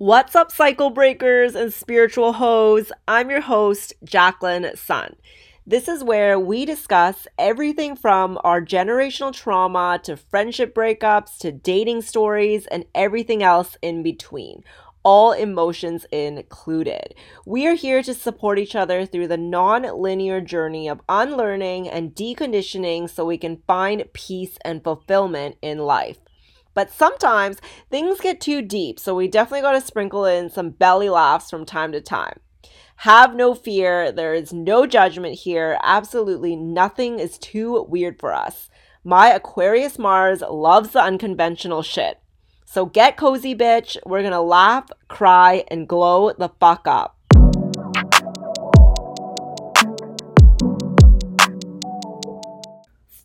What's up, cycle breakers and spiritual hoes? I'm your host, Jacquelyn Son. This is where we discuss everything from our generational trauma to friendship breakups to dating stories and everything else in between, all emotions included. We are here to support each other through the non linear journey of unlearning and deconditioning so we can find peace and fulfillment in life. But sometimes things get too deep, so we definitely got to sprinkle in some belly laughs from time to time. Have no fear, there is no judgment here. Absolutely nothing is too weird for us. My Aquarius Mars loves the unconventional shit. So get cozy, bitch. We're gonna laugh, cry, and glow the fuck up.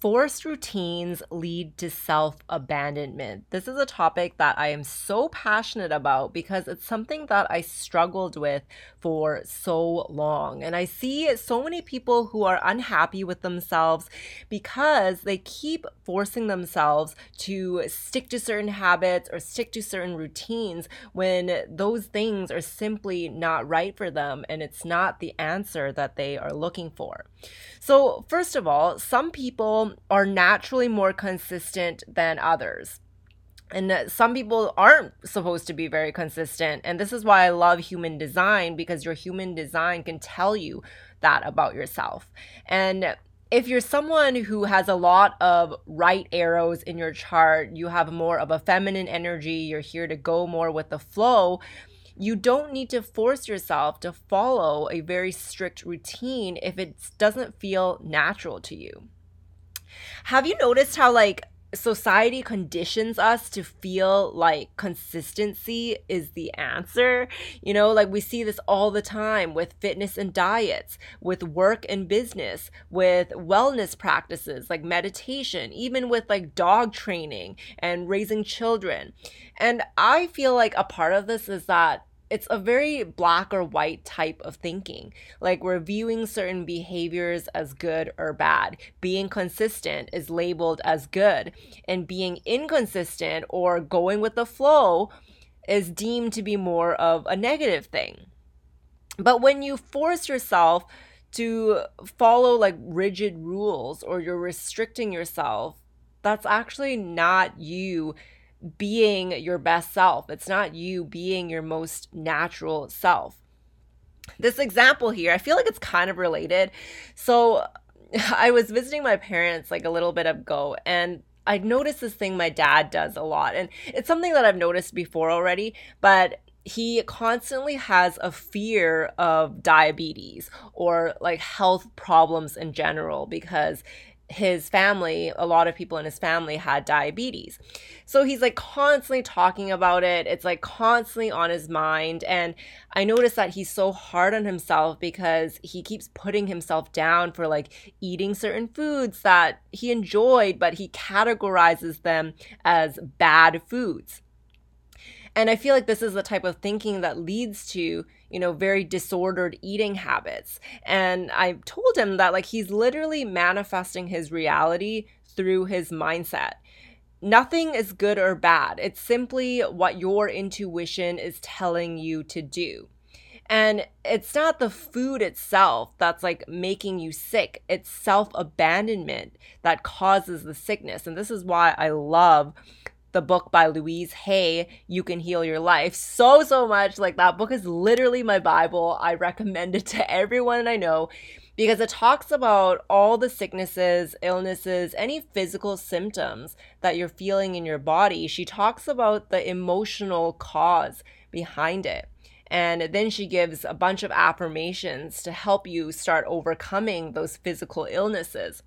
Forced routines lead to self abandonment. This is a topic that I am so passionate about because it's something that I struggled with for so long. And I see so many people who are unhappy with themselves because they keep forcing themselves to stick to certain habits or stick to certain routines when those things are simply not right for them and it's not the answer that they are looking for. So, first of all, some people are naturally more consistent than others. And uh, some people aren't supposed to be very consistent. And this is why I love human design because your human design can tell you that about yourself. And if you're someone who has a lot of right arrows in your chart, you have more of a feminine energy, you're here to go more with the flow, you don't need to force yourself to follow a very strict routine if it doesn't feel natural to you. Have you noticed how, like, society conditions us to feel like consistency is the answer. You know, like we see this all the time with fitness and diets, with work and business, with wellness practices like meditation, even with like dog training and raising children. And I feel like a part of this is that it's a very black or white type of thinking. Like we're viewing certain behaviors as good or bad. Being consistent is labeled as good, and being inconsistent or going with the flow is deemed to be more of a negative thing. But when you force yourself to follow like rigid rules or you're restricting yourself, that's actually not you being your best self. It's not you being your most natural self. This example here, I feel like it's kind of related. So I was visiting my parents like a little bit ago and I noticed this thing my dad does a lot. And it's something that I've noticed before already, but he constantly has a fear of diabetes or like health problems in general because his family, a lot of people in his family had diabetes. So he's like constantly talking about it. It's like constantly on his mind. And I notice that he's so hard on himself because he keeps putting himself down for like eating certain foods that he enjoyed, but he categorizes them as bad foods. And I feel like this is the type of thinking that leads to, you know, very disordered eating habits. And I told him that, like, he's literally manifesting his reality through his mindset. Nothing is good or bad. It's simply what your intuition is telling you to do. And it's not the food itself that's like making you sick. It's self abandonment that causes the sickness. And this is why I love the book by Louise Hay, You Can Heal Your Life, so, so much. Like, that book is literally my Bible. I recommend it to everyone I know because it talks about all the sicknesses, illnesses, any physical symptoms that you're feeling in your body. She talks about the emotional cause behind it. And then she gives a bunch of affirmations to help you start overcoming those physical illnesses.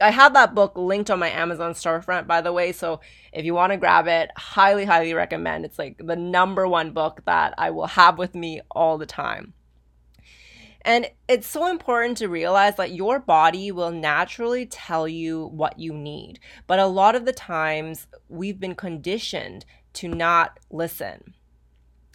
I have that book linked on my Amazon storefront, by the way. So if you want to grab it, highly, highly recommend. It's like the number one book that I will have with me all the time. And it's so important to realize that your body will naturally tell you what you need. But a lot of the times, we've been conditioned to not listen.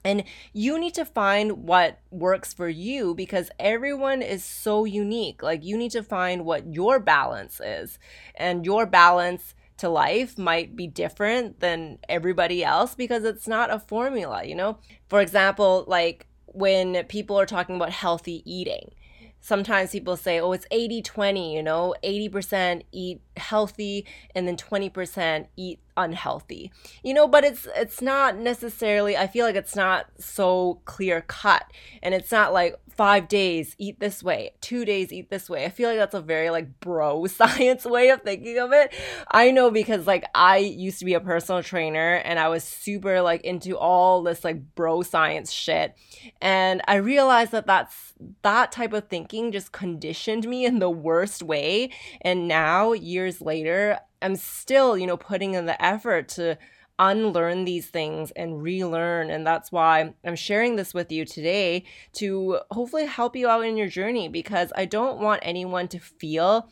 And you need to find what works for you because everyone is so unique. Like, you need to find what your balance is. And your balance to life might be different than everybody else because it's not a formula, you know? For example, like when people are talking about healthy eating, sometimes people say, oh, it's 80 20, you know, 80% eat healthy and then 20% eat unhealthy. You know, but it's it's not necessarily I feel like it's not so clear cut and it's not like 5 days eat this way, 2 days eat this way. I feel like that's a very like bro science way of thinking of it. I know because like I used to be a personal trainer and I was super like into all this like bro science shit and I realized that that's that type of thinking just conditioned me in the worst way and now years later I'm still, you know, putting in the effort to unlearn these things and relearn. And that's why I'm sharing this with you today to hopefully help you out in your journey because I don't want anyone to feel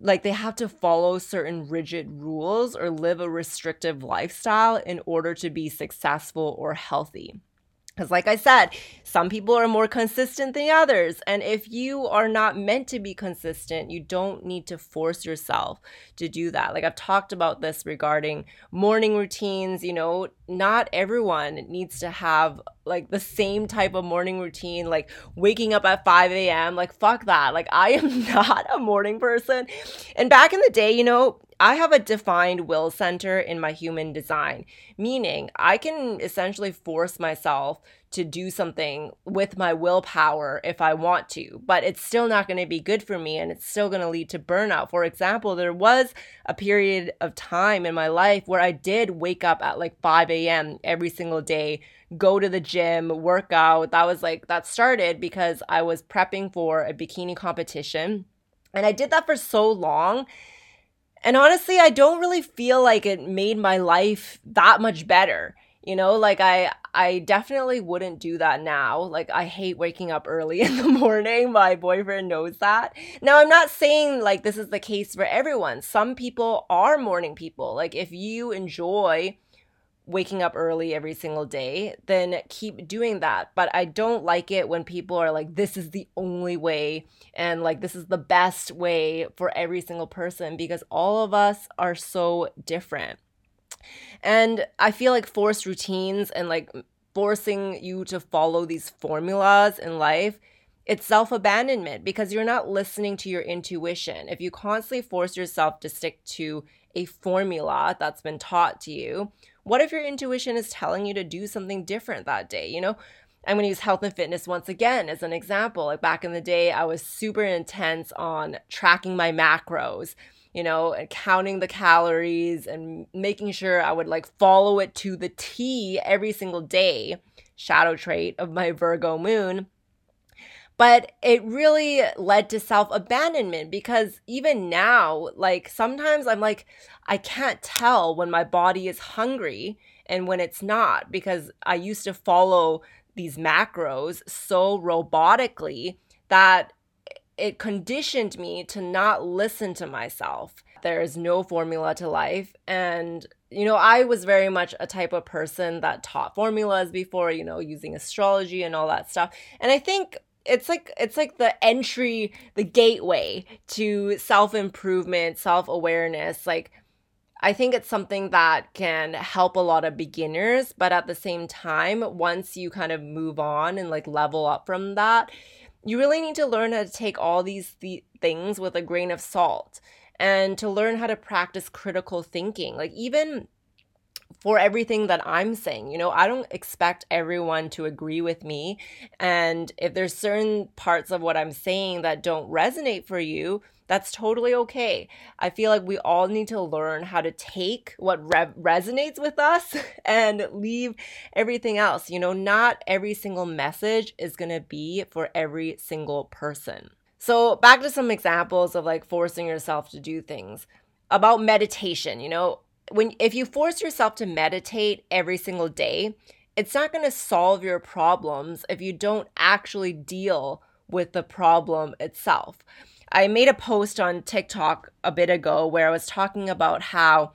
like they have to follow certain rigid rules or live a restrictive lifestyle in order to be successful or healthy. Because, like I said, some people are more consistent than others. And if you are not meant to be consistent, you don't need to force yourself to do that. Like I've talked about this regarding morning routines. You know, not everyone needs to have like the same type of morning routine, like waking up at 5 a.m. Like, fuck that. Like, I am not a morning person. And back in the day, you know, I have a defined will center in my human design, meaning I can essentially force myself to do something with my willpower if I want to, but it's still not going to be good for me and it's still going to lead to burnout. For example, there was a period of time in my life where I did wake up at like 5 a.m. every single day, go to the gym, work out. That was like, that started because I was prepping for a bikini competition. And I did that for so long and honestly, I don't really feel like it made my life that much better. You know, like I I definitely wouldn't do that now. Like I hate waking up early in the morning. My boyfriend knows that. Now, I'm not saying like this is the case for everyone. Some people are morning people. Like if you enjoy waking up early every single day, then keep doing that. But I don't like it when people are like, this is the only way and like this is the best way for every single person because all of us are so different. And I feel like forced routines and like forcing you to follow these formulas in life it's self abandonment because you're not listening to your intuition. If you constantly force yourself to stick to a formula that's been taught to you, what if your intuition is telling you to do something different that day? You know, I'm going to use health and fitness once again as an example. Like back in the day, I was super intense on tracking my macros, you know, and counting the calories and making sure I would like follow it to the T every single day. Shadow trait of my Virgo moon. But it really led to self abandonment because even now, like sometimes I'm like, I can't tell when my body is hungry and when it's not because I used to follow these macros so robotically that it conditioned me to not listen to myself. There is no formula to life. And, you know, I was very much a type of person that taught formulas before, you know, using astrology and all that stuff. And I think it's like it's like the entry the gateway to self-improvement self-awareness like I think it's something that can help a lot of beginners, but at the same time, once you kind of move on and like level up from that, you really need to learn how to take all these th- things with a grain of salt and to learn how to practice critical thinking. Like, even for everything that I'm saying. You know, I don't expect everyone to agree with me. And if there's certain parts of what I'm saying that don't resonate for you, that's totally okay. I feel like we all need to learn how to take what re- resonates with us and leave everything else. You know, not every single message is going to be for every single person. So, back to some examples of like forcing yourself to do things. About meditation, you know, when if you force yourself to meditate every single day, it's not going to solve your problems if you don't actually deal with the problem itself. I made a post on TikTok a bit ago where I was talking about how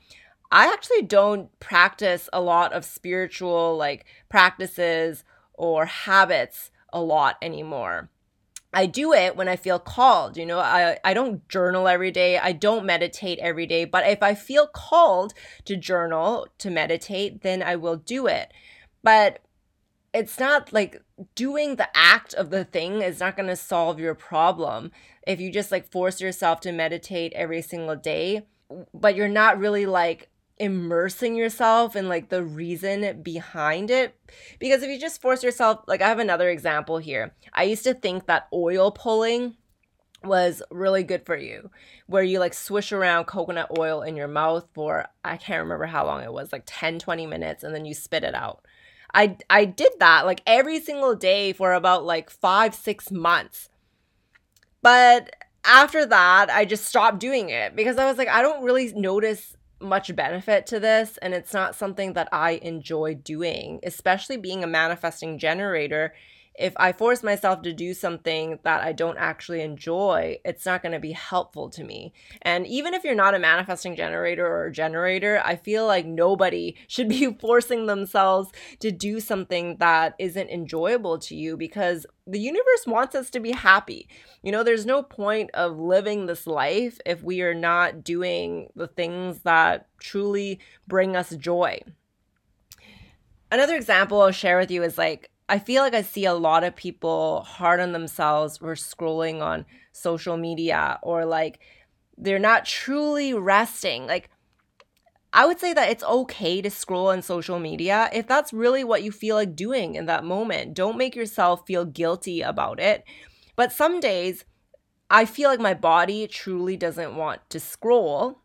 I actually don't practice a lot of spiritual like practices or habits a lot anymore. I do it when I feel called. You know, I, I don't journal every day. I don't meditate every day. But if I feel called to journal, to meditate, then I will do it. But it's not like doing the act of the thing is not going to solve your problem. If you just like force yourself to meditate every single day, but you're not really like immersing yourself in like the reason behind it. Because if you just force yourself, like I have another example here. I used to think that oil pulling was really good for you where you like swish around coconut oil in your mouth for I can't remember how long it was like 10 20 minutes and then you spit it out. I I did that like every single day for about like 5 6 months. But after that, I just stopped doing it because I was like I don't really notice much benefit to this and it's not something that I enjoy doing, especially being a manifesting generator if I force myself to do something that I don't actually enjoy, it's not going to be helpful to me. And even if you're not a manifesting generator or a generator, I feel like nobody should be forcing themselves to do something that isn't enjoyable to you because the universe wants us to be happy. You know, there's no point of living this life if we are not doing the things that truly bring us joy. Another example I'll share with you is like I feel like I see a lot of people hard on themselves for scrolling on social media or like they're not truly resting. Like, I would say that it's okay to scroll on social media if that's really what you feel like doing in that moment. Don't make yourself feel guilty about it. But some days, I feel like my body truly doesn't want to scroll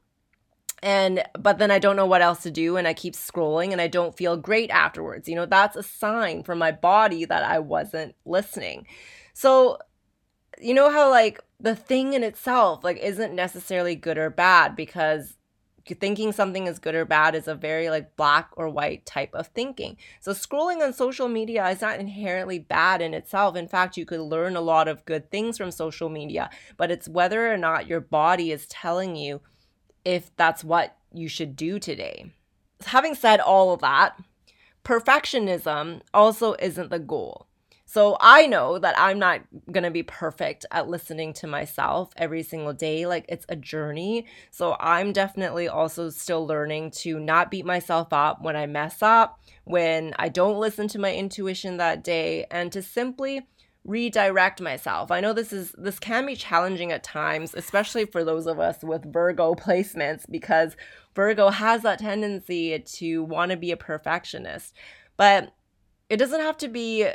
and but then I don't know what else to do and I keep scrolling and I don't feel great afterwards. You know, that's a sign from my body that I wasn't listening. So, you know how like the thing in itself like isn't necessarily good or bad because thinking something is good or bad is a very like black or white type of thinking. So scrolling on social media is not inherently bad in itself. In fact, you could learn a lot of good things from social media, but it's whether or not your body is telling you if that's what you should do today. Having said all of that, perfectionism also isn't the goal. So I know that I'm not going to be perfect at listening to myself every single day. Like it's a journey. So I'm definitely also still learning to not beat myself up when I mess up, when I don't listen to my intuition that day, and to simply redirect myself. I know this is this can be challenging at times, especially for those of us with Virgo placements because Virgo has that tendency to want to be a perfectionist. But it doesn't have to be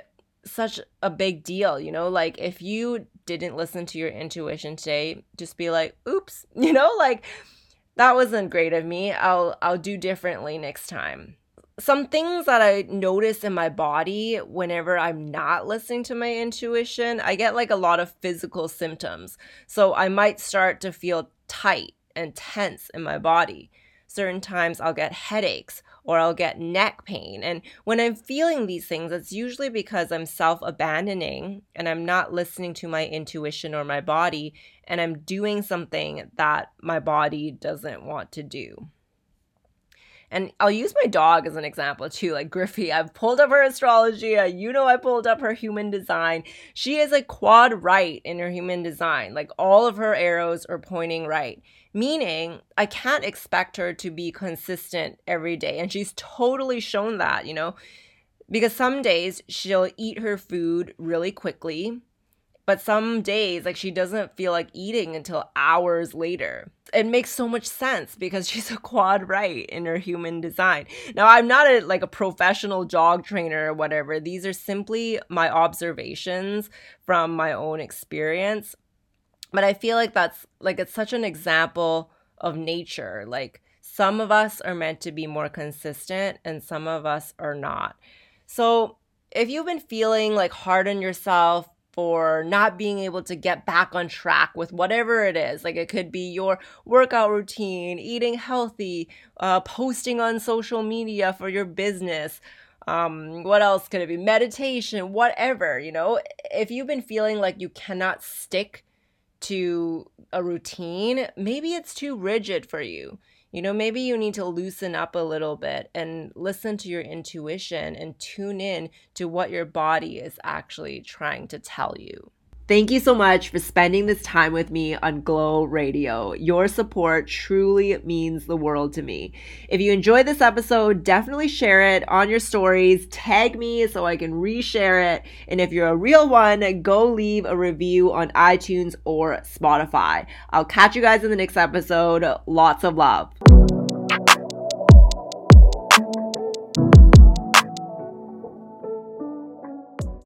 such a big deal, you know? Like if you didn't listen to your intuition today, just be like, "Oops." You know, like that wasn't great of me. I'll I'll do differently next time some things that I notice in my body whenever I'm not listening to my intuition, I get like a lot of physical symptoms. So I might start to feel tight and tense in my body. Certain times I'll get headaches or I'll get neck pain. And when I'm feeling these things, it's usually because I'm self abandoning and I'm not listening to my intuition or my body, and I'm doing something that my body doesn't want to do. And I'll use my dog as an example too. Like Griffey, I've pulled up her astrology. Uh, you know, I pulled up her human design. She is a quad right in her human design. Like all of her arrows are pointing right, meaning I can't expect her to be consistent every day. And she's totally shown that, you know, because some days she'll eat her food really quickly but some days, like she doesn't feel like eating until hours later. It makes so much sense because she's a quad right in her human design. Now, I'm not a like a professional dog trainer or whatever. These are simply my observations from my own experience. But I feel like that's like it's such an example of nature. Like some of us are meant to be more consistent and some of us are not. So, if you've been feeling like hard on yourself, for not being able to get back on track with whatever it is. Like it could be your workout routine, eating healthy, uh, posting on social media for your business. Um, what else could it be? Meditation, whatever, you know. If you've been feeling like you cannot stick to a routine, maybe it's too rigid for you. You know, maybe you need to loosen up a little bit and listen to your intuition and tune in to what your body is actually trying to tell you. Thank you so much for spending this time with me on Glow Radio. Your support truly means the world to me. If you enjoyed this episode, definitely share it on your stories, tag me so I can reshare it. And if you're a real one, go leave a review on iTunes or Spotify. I'll catch you guys in the next episode. Lots of love.